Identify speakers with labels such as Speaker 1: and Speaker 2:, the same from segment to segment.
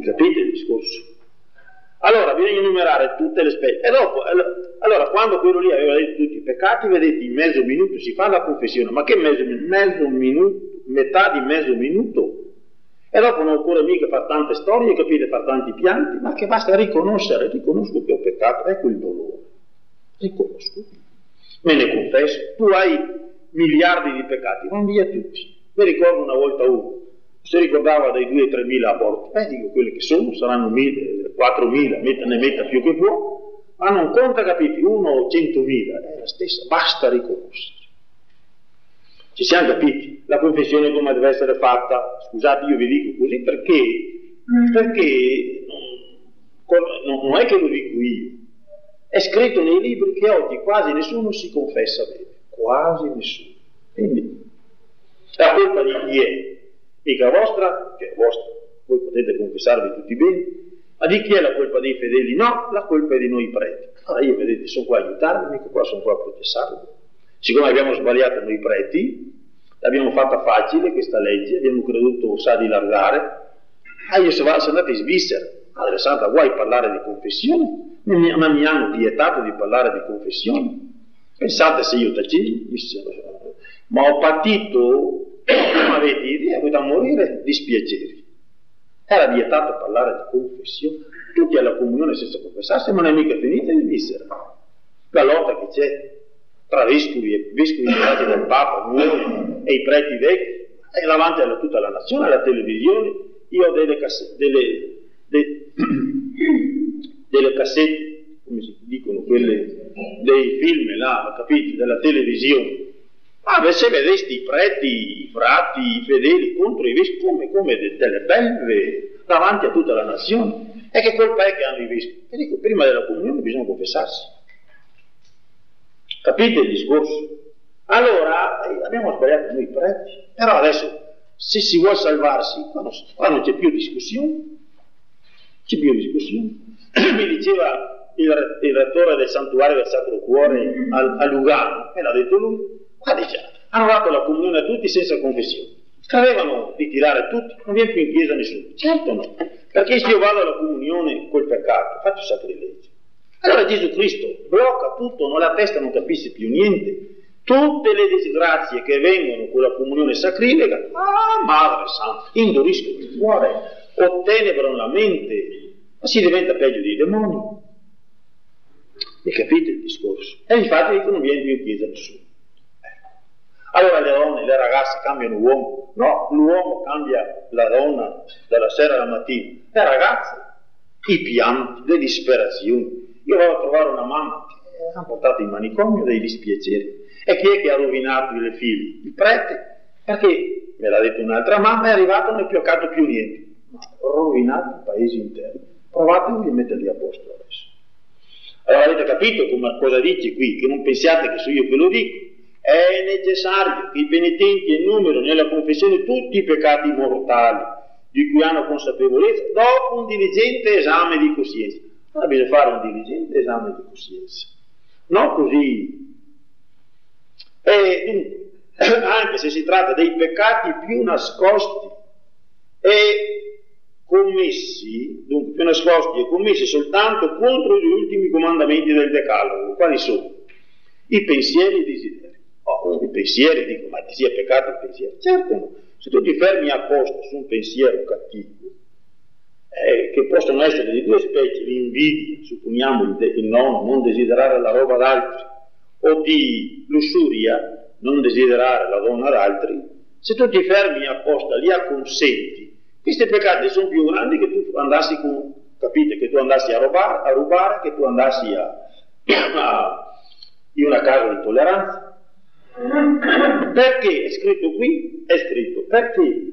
Speaker 1: Mi capite il discorso? Allora bisogna enumerare tutte le specie. E dopo, allora quando quello lì aveva detto tutti i peccati, vedete, in mezzo minuto si fa la confessione. Ma che mezzo? Mezzo minuto, metà di mezzo minuto. E dopo non occorre mica fare tante storie, capite, fare tanti pianti, ma che basta riconoscere, riconosco che ho peccato, ecco il dolore. Riconosco. Me ne confesso. Tu hai miliardi di peccati, vanno via tutti. Mi ricordo una volta uno, si ricordava dei 2-3 mila aborti. Eh, dico, quelli che sono saranno 4 mila, ne metta più che può, ma non conta, capiti, uno o 100 mila, è la stessa, basta riconoscere. Ci siamo capiti? La confessione come deve essere fatta, scusate io vi dico così perché, perché non, non è che lo dico io, è scritto nei libri che oggi quasi nessuno si confessa bene, quasi nessuno. Quindi la colpa di chi è? Mica vostra, che è vostra, voi potete confessarvi tutti bene, ma di chi è la colpa dei fedeli? No, la colpa è di noi preti. Allora io vedete, sono qua a aiutarvi, mica qua sono qua a processarvi. Siccome abbiamo sbagliato noi preti, l'abbiamo fatta facile questa legge, abbiamo creduto sa di largare, ah io se, va, se andate in Svizzera, Madre Santa, vuoi parlare di confessione? Ma mi hanno vietato di parlare di confessione. Pensate se io tacevo, ma ho patito come avete idea, da morire dispiaceri. Era vietato parlare di confessione. Tutti alla comunione senza confessarsi, ma non è mica finita di vissera. La lotta che c'è tra vescovi e vescovi generati dal Papa, nuovi e i preti vecchi, è davanti a tutta la nazione, alla televisione. Io ho delle cassette, delle, de, delle cassette, come si dicono, quelle dei film là, capito, della televisione Ah, se vedesti i preti, i frati, i fedeli contro i vescovi come, come delle belve davanti a tutta la nazione. E che colpa è che hanno i vescovi? E dico, prima della comunione bisogna confessarsi. Capite il discorso? Allora, eh, abbiamo sbagliato noi preti, però adesso, se si vuole salvarsi, qua non, c'è più discussione, c'è più discussione. Mi diceva il, il rettore del santuario del Sacro Cuore a, a Lugano, e l'ha detto lui, Dice, hanno dato la comunione a tutti senza confessione. Credevano di tirare tutti, non viene più in chiesa nessuno. Certo no, perché se io vado alla comunione col peccato, faccio sacrilegio. Allora Gesù Cristo blocca tutto, non la testa non capisce più niente. Tutte le disgrazie che vengono con la comunione sacrilega, ah, Madre Santa, induriscono il cuore, ottenebrano la mente, ma si diventa peggio dei demoni. E capite il discorso? E infatti non viene più in chiesa nessuno. Allora le donne, le ragazze cambiano uomo. No, l'uomo cambia la donna dalla sera alla mattina. Le ragazze, i pianti, le disperazioni. Io vado a trovare una mamma che ha portato in manicomio dei dispiaceri. E chi è che ha rovinato le figlie? Il prete. Perché, me l'ha detto un'altra mamma, è arrivato e non è pioccato più niente. Ma rovinato il paese intero. Provatevi a metterli a posto adesso. Allora avete capito come, cosa dice qui? Che non pensiate che sono io che lo dico è necessario che i penitenti enumerino nella confessione tutti i peccati mortali di cui hanno consapevolezza dopo un diligente esame di coscienza. Allora bisogna fare un diligente esame di coscienza, non così. E dunque, anche se si tratta dei peccati più nascosti e commessi, dunque più nascosti e commessi soltanto contro gli ultimi comandamenti del Decalogo, quali sono? I pensieri e i desideri oh, i pensieri, dico, ma ti sia peccato il pensiero? Certo. Se tu ti fermi apposta su un pensiero cattivo, eh, che possono essere di due specie, l'invidia, supponiamo il, nono, non desiderare la roba d'altri, o di lussuria, non desiderare la donna d'altri, se tu ti fermi apposta, li acconsenti, questi peccati sono più grandi che tu andassi con, capite, che tu andassi a rubare, a rubare che tu andassi a, a, in una casa di tolleranza. Perché è scritto qui? È scritto perché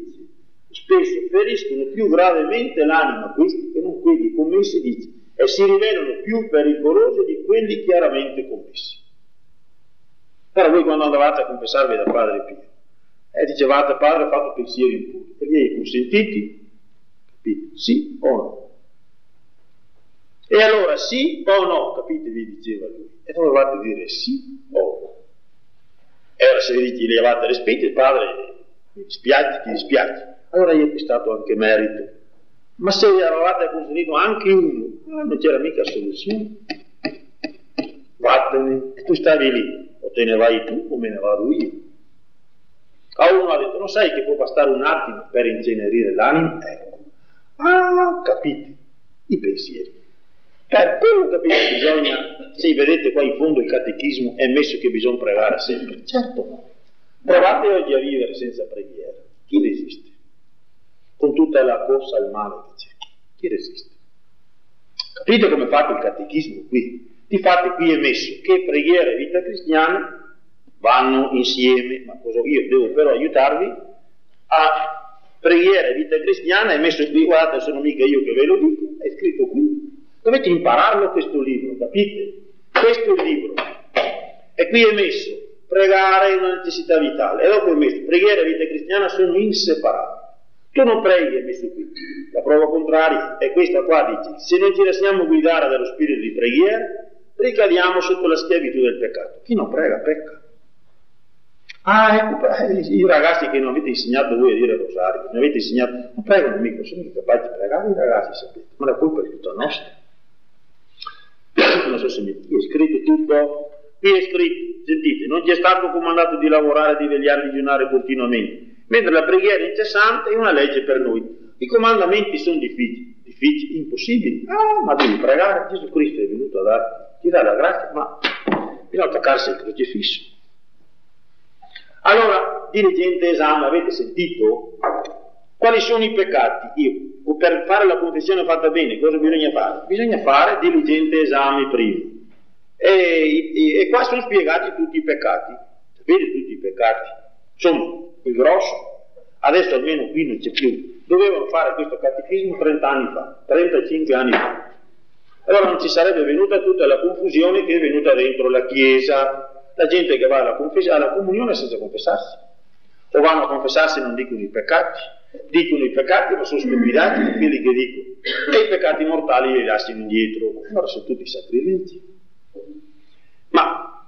Speaker 1: spesso feriscono più gravemente l'anima questi che non quelli commessi, dice, e si rivelano più pericolosi di quelli chiaramente commessi. Però voi quando andavate a confessarvi da Padre Pio, e eh, dicevate Padre ho fatto pensieri impuri, e gli hai consentiti? Capite? Sì o no? E allora sì o no? Capite? Vi diceva lui. E dovevate dire sì o no. E ora se gli avete respinto, il padre mi dispiace, ti dispiace. Allora io ho acquistato anche merito. Ma se eravate conferito anche uno, non c'era mica soluzione. Vattene, e tu stavi lì, o te ne vai tu o me ne vado io. A uno ha detto, non sai che può bastare un attimo per incenerire l'anima? Ecco. Ah, capite, i pensieri. Per quello capite bisogna, se vedete qua in fondo il catechismo è messo che bisogna pregare sempre. Certo, provate oggi a vivere senza preghiera. Chi resiste? Con tutta la corsa al male che c'è. Chi resiste? Capite come fate il catechismo qui? Difatti qui è messo che preghiera e vita cristiana vanno insieme, ma cosa io devo però aiutarvi a preghiera e vita cristiana è messo qui, guardate, sono mica io che ve lo dico, è scritto qui. Dovete impararlo questo libro, capite? Questo è il libro. E qui è messo pregare è una necessità vitale. E dopo è messo preghiera e vita cristiana sono inseparabili. Tu non preghi, è messo qui. La prova contraria è questa qua, dice, se non ci lasciamo guidare dallo spirito di preghiera, ricadiamo sotto la schiavitù del peccato. Chi non prega, pecca. Ah, ecco, eh, i ragazzi che non avete insegnato voi a dire rosario, non avete insegnato, non pregano mica, sono capaci di pregare i ragazzi, sapete, ma la colpa è tutta nostra. Non so se mi è scritto tutto, qui è scritto, sentite, non ti è stato comandato di lavorare, di vegliare, di digiunare continuamente, mentre la preghiera incessante è una legge per noi. I comandamenti sono difficili, difficili, impossibili. Ah, ma devi pregare, Gesù Cristo è venuto a darti, ti dà la grazia, ma bisogna attaccarsi al crocifisso. Allora, diligente esame, avete sentito? Quali sono i peccati? Io, per fare la confessione fatta bene, cosa bisogna fare? Bisogna fare diligente esame prima. E, e, e qua sono spiegati tutti i peccati. Sapete tutti i peccati? Insomma, il grosso, adesso almeno qui non c'è più. Dovevano fare questo catechismo 30 anni fa, 35 anni fa. Allora non ci sarebbe venuta tutta la confusione che è venuta dentro la Chiesa, la gente che va alla, confess- alla comunione senza confessarsi, o vanno a confessarsi e non dicono i peccati, dicono i peccati ma sono stupidati di quelli che dicono, e i peccati mortali li lasciano indietro, allora sono tutti sacrilegi. Ma,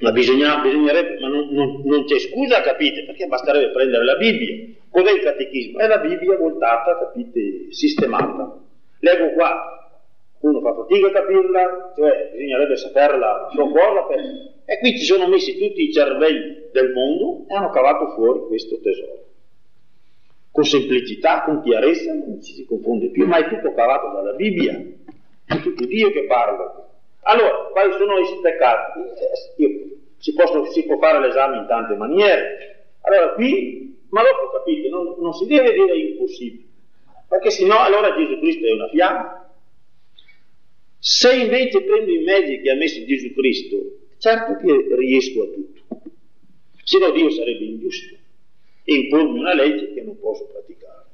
Speaker 1: ma bisogna, bisognerebbe, ma non, non, non, c'è scusa, capite, perché basterebbe prendere la Bibbia. Cos'è il catechismo? È la Bibbia voltata, capite, sistemata. Leggo qua, uno fa fatica a capirla, cioè bisognerebbe saperla a sua cosa, per... e qui ci sono messi tutti i cervelli del mondo e hanno cavato fuori questo tesoro. Con semplicità, con chiarezza, non ci si confonde più, ma è tutto cavato dalla Bibbia, è tutto Dio che parla. Allora, quali sono i peccati? Eh, si, possono, si, può fare l'esame in tante maniere. Allora qui, ma dopo capite, non, non si deve dire impossibile, perché sennò allora Gesù Cristo è una fiamma se invece prendo i mezzi che ha messo Gesù Cristo, certo che riesco a tutto. Se no Dio sarebbe ingiusto e impormi una legge che non posso praticare.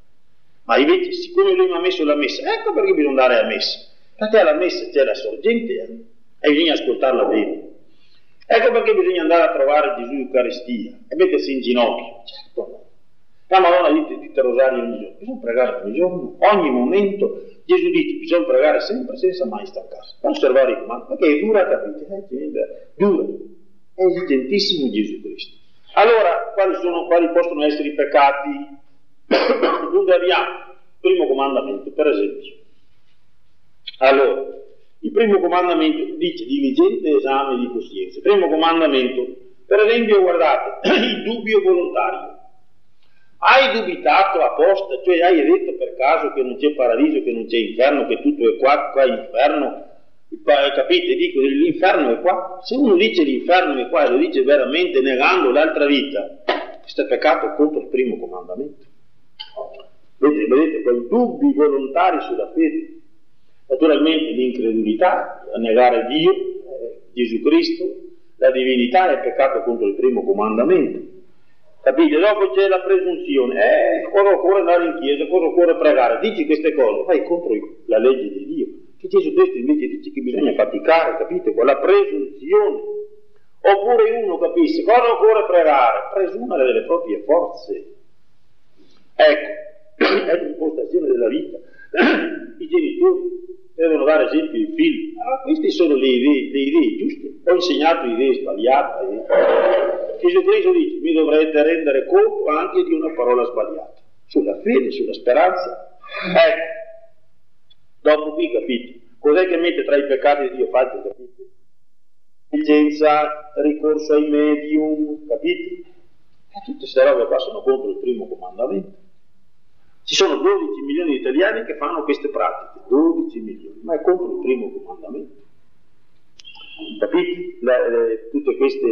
Speaker 1: Ma invece, siccome lui mi ha messo la messa, ecco perché bisogna andare a messa. Perché alla messa c'è la sorgente eh? e bisogna ascoltarla bene. Ecco perché bisogna andare a trovare Gesù Eucaristia e mettersi in ginocchio. Certo. La Madonna dice, dite rosario ogni giorno, bisogna pregare ogni giorno, ogni momento, Gesù dice bisogna pregare sempre senza mai stancarsi, osservare i comandi, perché è dura, capite? È dura, è esigentissimo Gesù Cristo. Allora, quali, sono, quali possono essere i peccati? Dunque abbiamo il primo comandamento, per esempio. Allora, il primo comandamento dice diligente esame di coscienza. Il primo comandamento, per esempio, guardate, il dubbio volontario. Hai dubitato apposta, cioè hai detto per caso che non c'è paradiso, che non c'è inferno, che tutto è qua, qua è inferno, capite? Dico l'inferno è qua. Se uno dice l'inferno è qua e lo dice veramente negando l'altra vita, questo è peccato contro il primo comandamento. Vedete, vedete quei dubbi volontari sulla fede. Naturalmente l'incredulità, a negare Dio, eh, Gesù Cristo, la divinità è peccato contro il primo comandamento. Capite? Dopo c'è la presunzione. Eh, cosa occorre andare in chiesa, cosa occorre pregare. Dici queste cose, vai contro la legge di Dio. Che Gesù Cristo invece dice che bisogna faticare, capite? Con la presunzione. Oppure uno capisce cosa occorre pregare, presumere delle proprie forze. Ecco, è l'impostazione della vita. I genitori devono dare esempio ai figli. Ah, queste sono le idee, le idee giuste. Ho insegnato idee sbagliate. Eh. Gesù Cristo dice, mi dovrete rendere conto anche di una parola sbagliata, sulla fede, sulla speranza. Ecco, dopo qui capite, cos'è che mette tra i peccati di Dio fatti, capite? Diligenza, ricorso ai medium, capite? E tutte queste robe qua sono contro il primo comandamento. Ci sono 12 milioni di italiani che fanno queste pratiche, 12 milioni, ma è contro il primo comandamento. Capite? Le, le, tutte queste,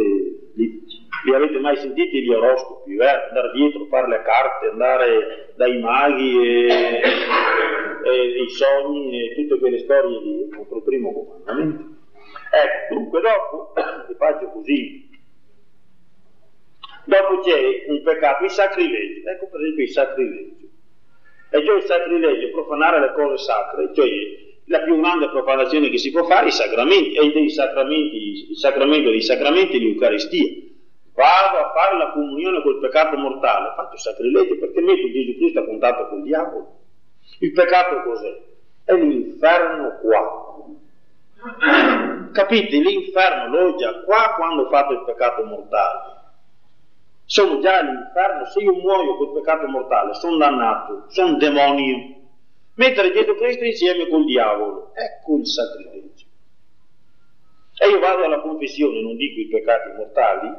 Speaker 1: li, li, avete mai sentiti gli oroscopi? Eh? Andare dietro, fare le carte, andare dai maghi e, e i sogni e tutte quelle storie lì, contro il primo comandamento. Ecco, dunque dopo, vi faccio così, dopo c'è un peccato, il sacrilegio, ecco per esempio il sacrilegio e cioè il sacrilegio, profanare le cose sacre, cioè la più grande profanazione che si può fare, i sacramenti, e dei sacramenti, il sacramento dei sacramenti l'Eucaristia. Vado a fare la comunione col peccato mortale, faccio sacrilegio perché metto Gesù Cristo a contatto con il diavolo. Il peccato cos'è? È l'inferno qua. Capite? L'inferno l'ho già qua quando ho fatto il peccato mortale sono già all'inferno, se io muoio col peccato mortale, sono dannato, sono demonio. Mettere Gesù Cristo insieme col diavolo, ecco il sacrilegio. E io vado alla confessione, non dico i peccati mortali,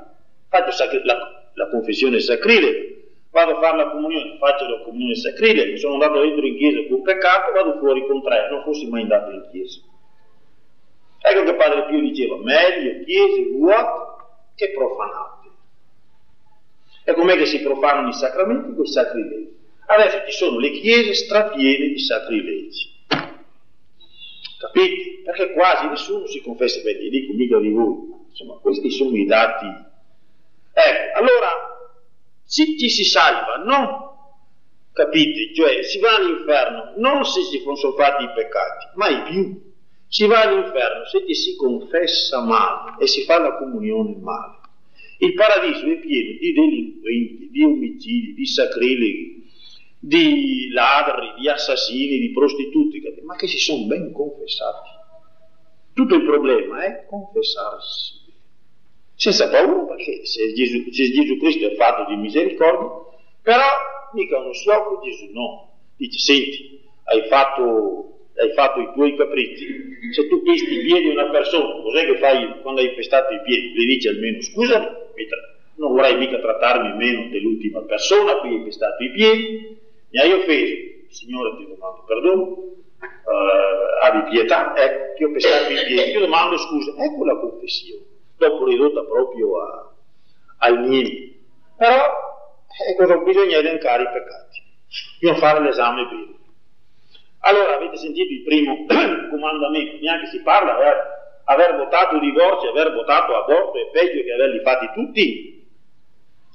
Speaker 1: faccio sacri- la, la, confessione sacrilege, vado a fare la comunione, faccio la comunione sacrilege, sono andato dentro in chiesa con peccato, vado fuori con tre, non fossi mai andato in chiesa. Ecco che Padre Pio diceva, meglio chiese vuote che profanate. E com'è che si profanano i sacramenti? Con i sacrilegi. Adesso ci sono le chiese strapiene di sacrilegi. Capite? Perché quasi nessuno si confessa, beh, ti dico mica di voi, insomma, questi sono i dati. Ecco, allora, ci, ci si salva, no? Capite? Cioè, si va all'inferno non se si sono fatti i peccati, mai più. Si va all'inferno se ci si confessa male e si fa la comunione male. Il paradiso è pieno di delinquenti, di omicidi, di sacrilegi, di ladri, di assassini, di prostituti, ma che si sono ben confessati. Tutto il problema è confessarsi. Senza paura, perché se Gesù, se Gesù Cristo è fatto di misericordia, però mica uno sciocco Gesù no. Dice, senti, hai fatto hai fatto i tuoi capricci, se tu pesti i piedi di una persona, cos'è che fai quando hai pestato i piedi? Le dici almeno scusami, non vorrai mica trattarmi meno dell'ultima persona a cui hai pestato i piedi, mi hai offeso, Signore ti domando perdono, uh, abbi pietà, ecco, ti ho pestato i piedi, ti domando scusa, ecco la confessione, dopo ridotta proprio a, ai minimi. Però, eh, cosa bisogna elencare i peccati, bisogna fare l'esame bene. Allora avete sentito il primo comandamento, neanche si parla, aver, aver votato divorzio, aver votato aborto è peggio che averli fatti tutti.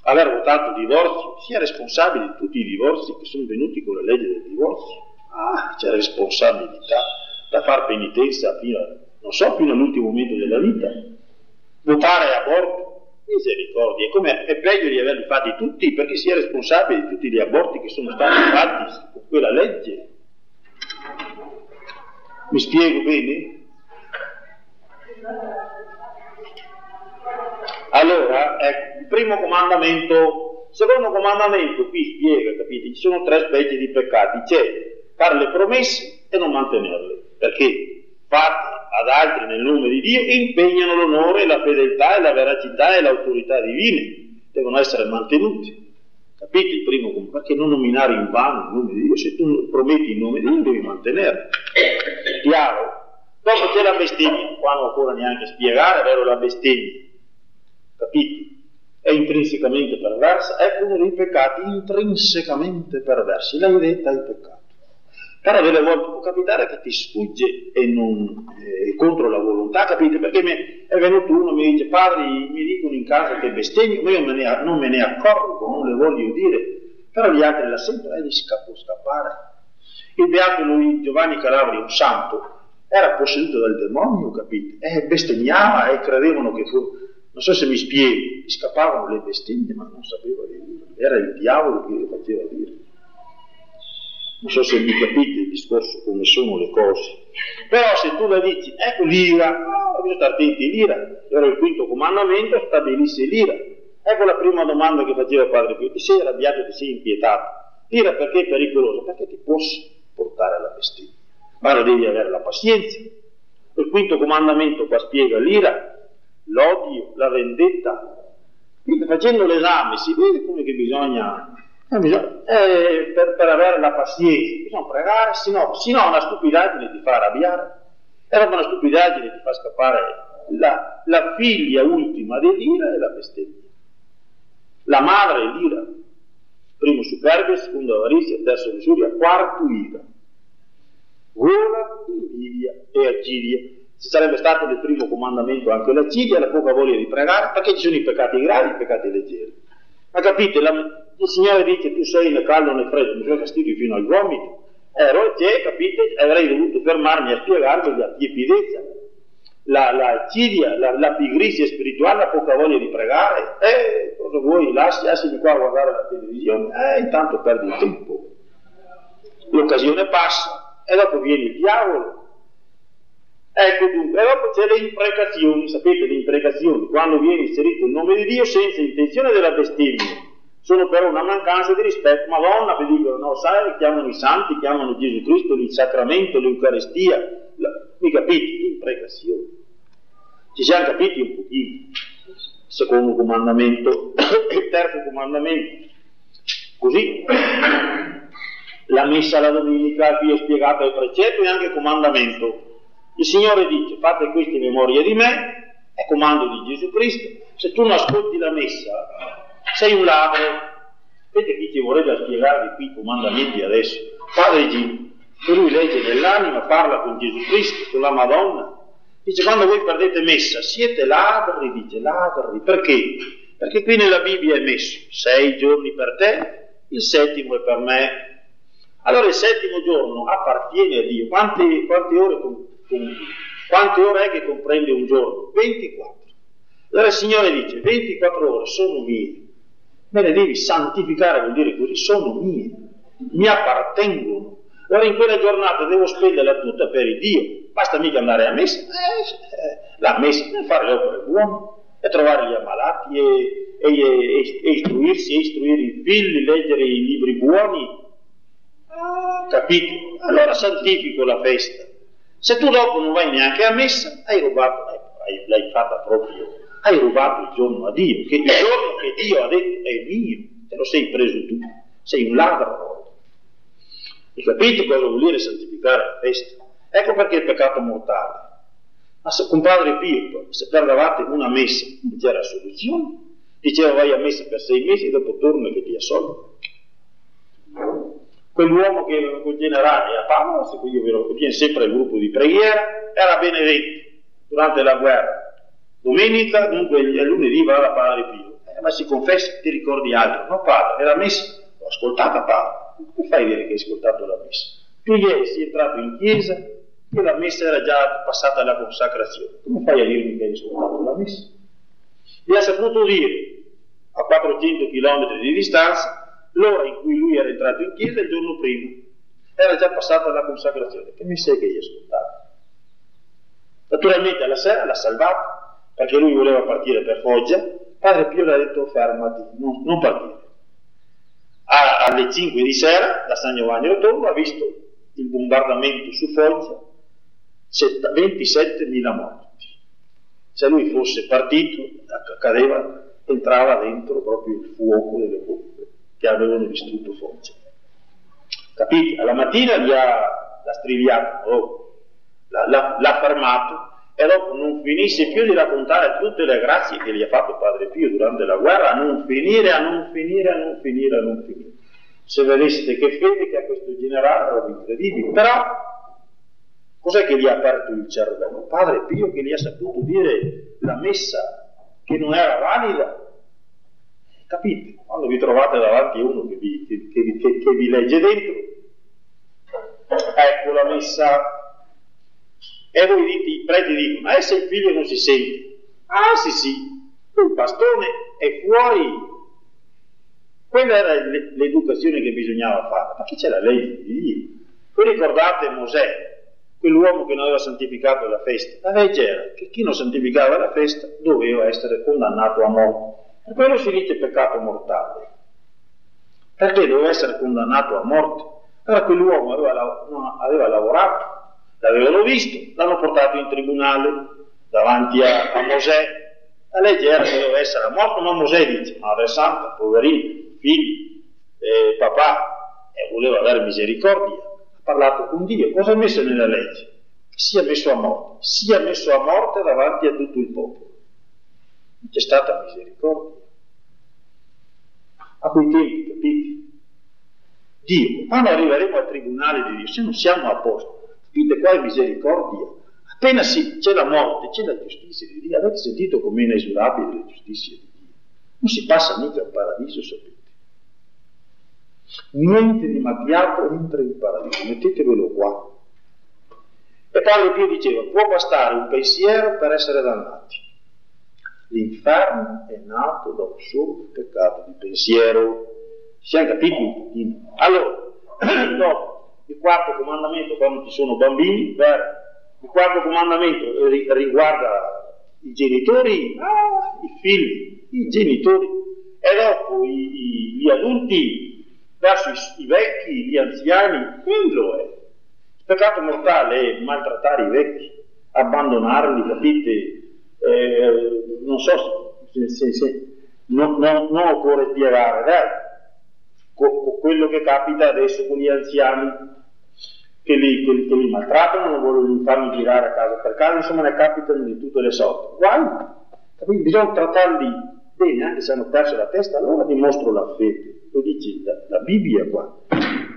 Speaker 1: Aver votato divorzio, sia responsabile di tutti i divorzi che sono venuti con la legge del divorzio. Ah, c'è responsabilità da far penitenza fino, a, non so, fino all'ultimo momento della vita. Votare aborto, misericordia, come è peggio di averli fatti tutti perché si è responsabile di tutti gli aborti che sono stati fatti con quella legge. Mi spiego bene? Allora, ecco, il primo comandamento, secondo comandamento qui spiega, capite? Ci sono tre specie di peccati, c'è fare le promesse e non mantenerle, perché fatte ad altri nel nome di Dio impegnano l'onore, la fedeltà e la veracità e l'autorità divine, devono essere mantenute. Capite il primo punto? Perché non nominare in vano il nome di Dio? Se tu prometti il nome di Dio devi mantenerlo. Chiaro? Dopo c'è la bestemmia, qua non occorre neanche spiegare, è vero la bestemmia. Capite? È intrinsecamente perversa, è uno dei peccati intrinsecamente perversi. Lei detta il peccato. Però delle volte può capitare che ti sfugge e non è contro la volontà, capite? Perché mi è venuto uno e mi dice, padre, mi dicono in casa che bestemmio, io me ne, non me ne accorgo, non le voglio dire, però gli altri la sentono e gli scappo scappare. Il beato lui, Giovanni Calabri, un santo, era posseduto dal demonio, capite? E bestemmiava e credevano che fu, non so se mi spiego, scappavano le bestemmie, ma non sapeva dire, era il diavolo che le faceva dire. Non so se mi capite il discorso come sono le cose. Però se tu la dici, ecco l'ira, oh, bisogna stare attenti, l'ira, era il quinto comandamento, stabilisse l'ira. Ecco la prima domanda che faceva Padre Pio, ti sei arrabbiato, ti sei impietato. L'ira perché è pericolosa? Perché ti può portare alla bestemmia. Ma devi avere la pazienza. Il quinto comandamento qua spiega l'ira, l'odio, la vendetta. Quindi facendo l'esame si vede come che bisogna, eh, bisogna eh, per, per, avere la pazienza, bisogna pregare, se no, se no una stupidaggine ti fa arrabbiare, e dopo una stupidaggine ti fa scappare la, la figlia ultima dell'ira e la bestemmia. La madre è l'ira, primo superbia, secondo avarizia, terzo lussuria, quarto ira. Gola, invidia e acidia. Se sarebbe stato nel primo comandamento anche l'acidia, la poca voglia di pregare, perché ci sono i peccati gravi e i peccati leggeri. Ma capite, la, il Signore dice tu sei né caldo né freddo, mi fai fastidio fino al gomito. Ero te, capite, avrei dovuto fermarmi a spiegarvi la tiepidezza la, la cidia, la, la, pigrizia spirituale, la poca voglia di pregare, eh, cosa vuoi, lasci, lasciami qua a guardare la televisione, eh, intanto perdi il tempo. L'occasione passa e dopo viene il diavolo. Ecco dunque, e dopo c'è le imprecazioni, sapete le imprecazioni, quando viene inserito il nome di Dio senza intenzione della bestemmia, sono però una mancanza di rispetto. Madonna, vi dicono, no, sai, chiamano i santi, chiamano Gesù Cristo, il sacramento, l'Eucarestia, la, mi capite? Imprecazione. Ci siamo capiti un pochino. Secondo comandamento, il terzo comandamento. Così, la messa la domenica, qui ho spiegato il precetto e anche il comandamento. Il Signore dice, fate queste memorie di me, è comando di Gesù Cristo. Se tu non ascolti la messa, sei un ladro. Vedete chi ci vorrebbe spiegarvi qui i comandamenti adesso? Padre Gino, lui legge nell'anima, parla con Gesù Cristo, con la Madonna. Dice quando voi perdete messa, siete ladri, dice ladri. Perché? Perché qui nella Bibbia è messo sei giorni per te, il settimo è per me. Allora il settimo giorno appartiene a Dio. Quante, quante, ore, quante ore è che comprende un giorno? 24. Allora il Signore dice 24 ore sono mie me le devi santificare, vuol dire così, sono mie, mi appartengono. Allora in quella giornata devo spenderla tutta per il Dio, basta mica andare a messa, eh, la messa per fare le opere buone, e trovare gli ammalati, e, e, e, e istruirsi, e istruire i figli, leggere i libri buoni. Capito? Allora santifico la festa. Se tu dopo non vai neanche a messa, hai rubato, l'hai fatta proprio hai rubato il giorno a Dio, che il giorno che Dio ha detto è mio, te lo sei preso tu, sei un ladro. E capite cosa vuol dire santificare la festa? Ecco perché il peccato mortale. Ma se con padre Pio, se perdevate una messa, non c'era soluzione, diceva vai a messa per sei mesi e dopo torna che ti assolve. Quell'uomo che col generale a Paolo, lo viene sempre al gruppo di preghiera, era benedetto durante la guerra Domenica, dunque il lunedì va da Padre Pio. Eh, ma si confessa, ti ricordi altro? No, padre, era messa. L'ho ascoltata, padre. Come fai a dire che hai ascoltato la messa? Tu ieri sei entrato in chiesa e la messa era già passata alla consacrazione. Come fai a dirmi che hai ascoltato la messa? E ha saputo dire, a 400 km di distanza, l'ora in cui lui era entrato in chiesa il giorno prima. Era già passata alla consacrazione. Che messa è che hai ascoltato? Naturalmente alla sera l'ha salvato perché lui voleva partire per Foggia, padre Pio le ha detto fermati, non, non partire. A, alle 5 di sera da San Giovanni Rotondo ha visto il bombardamento su Foggia, 27.000 morti. Se lui fosse partito, accadeva, entrava dentro proprio il fuoco delle bombe che avevano distrutto Foggia. Capite? Alla mattina gli ha, l'ha striviato, oh, l'ha, l'ha, l'ha fermato e dopo non finisce più di raccontare tutte le grazie che gli ha fatto Padre Pio durante la guerra, a non finire, a non finire, a non finire, a non finire. Se vedeste che fede che ha questo generale, roba incredibile. Però, cos'è che gli ha aperto il cervello? Padre Pio che gli ha saputo dire la messa che non era valida. Capite? Quando vi trovate davanti uno che vi, che, che, che vi legge dentro, ecco la messa e voi dite, i preti dicono, ma se il figlio non si sente? Ah sì sì, il bastone è fuori. Quella era l'educazione che bisognava fare, ma chi c'era lei di Dio? Voi ricordate Mosè, quell'uomo che non aveva santificato la festa? La legge era che chi non santificava la festa doveva essere condannato a morte. Per quello si dice peccato mortale. Perché doveva essere condannato a morte? Allora quell'uomo aveva, aveva lavorato, l'avevano visto, l'hanno portato in tribunale davanti a, a Mosè. La legge era che doveva essere morto, ma Mosè dice, Madre Santa, poverino, figli, eh, papà, e voleva avere misericordia, ha parlato con Dio. Cosa ha messo nella legge? sia messo a morte, sia messo a morte davanti a tutto il popolo. C'è stata misericordia. A quei tempi, capite? Dio, quando arriveremo al tribunale di Dio, se non siamo a posto, capite qua è misericordia. Appena si, c'è la morte, c'è la giustizia di Dio. Avete sentito com'è inesurabile la giustizia di Dio? Non si passa mica al paradiso, sapete. Niente di macchiato entra in paradiso, mettetevelo qua. E Padre Pio diceva, può bastare un pensiero per essere dannati. L'inferno è nato da un solo peccato di pensiero. Siamo capiti un pochino. Allora, dopo, il quarto comandamento quando ci sono bambini? Il quarto comandamento riguarda i genitori, ah, i figli, i genitori, e dopo i, i, gli adulti verso i, i vecchi, gli anziani, quello è peccato mortale è maltrattare i vecchi, abbandonarli, capite? Eh, non so se, se, se non, non, non, occorre spiegare, vero? Co, quello che capita adesso con gli anziani che li, che, che li maltrattano, non vogliono farli girare a casa per casa, insomma ne capitano di tutte le sorti. Guai, capite? Bisogna trattarli bene, anche se hanno perso la testa, allora dimostro la fede, lo dice la, la Bibbia qua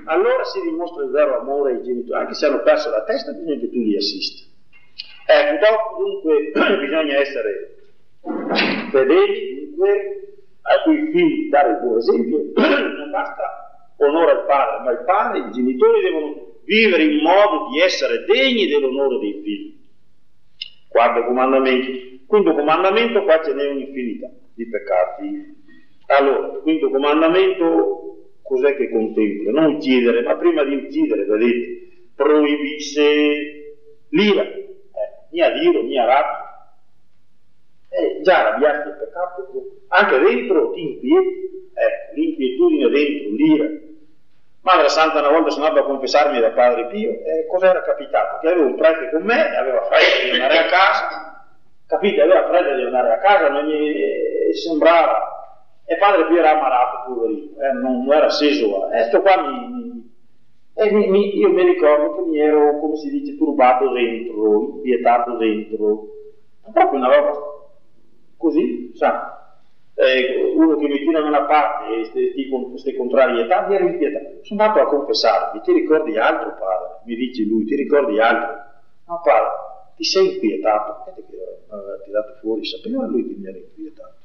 Speaker 1: allora si dimostra il vero amore ai genitori, anche se hanno perso la testa bisogna che tu li assista. Ecco, dunque bisogna essere fedeli, dunque ai cui figli dare il buon esempio, non basta onore al padre, ma il padre, i genitori devono vivere in modo di essere degni dell'onore dei figli. Quarto comandamento. Quinto comandamento, qua ce n'è un'infinità di peccati. Allora, quinto comandamento cos'è che contempla? Non uccidere, ma prima di uccidere, vedete, proibisse l'ira, eh, né a dire, né a rabbia. Eh, già arrabbiarti il peccato, anche dentro ti inquieti, ecco, l'inquietudine dentro, l'ira. Madre Santa una volta sono andato a confessarmi da Padre Pio, eh, cos'era capitato? Che avevo un prete con me, aveva fretta di andare a casa, capite, aveva fretta di andare a casa, non gli sembrava e padre Pio era ammalato, poverino, eh, non, non, era seso. E sto qua mi, mi, mi, io mi ricordo che mi ero, come si dice, turbato dentro, inquietato dentro. Proprio una roba così, sa. Eh, uno che mi tira da una parte e queste contrarietà mi ero inquietato. Sono andato a confessarmi, ti ricordi altro padre? Mi dice lui, ti ricordi altro? No padre, ti sei che mi aveva tirato fuori, sapeva lui che mi ero inquietato.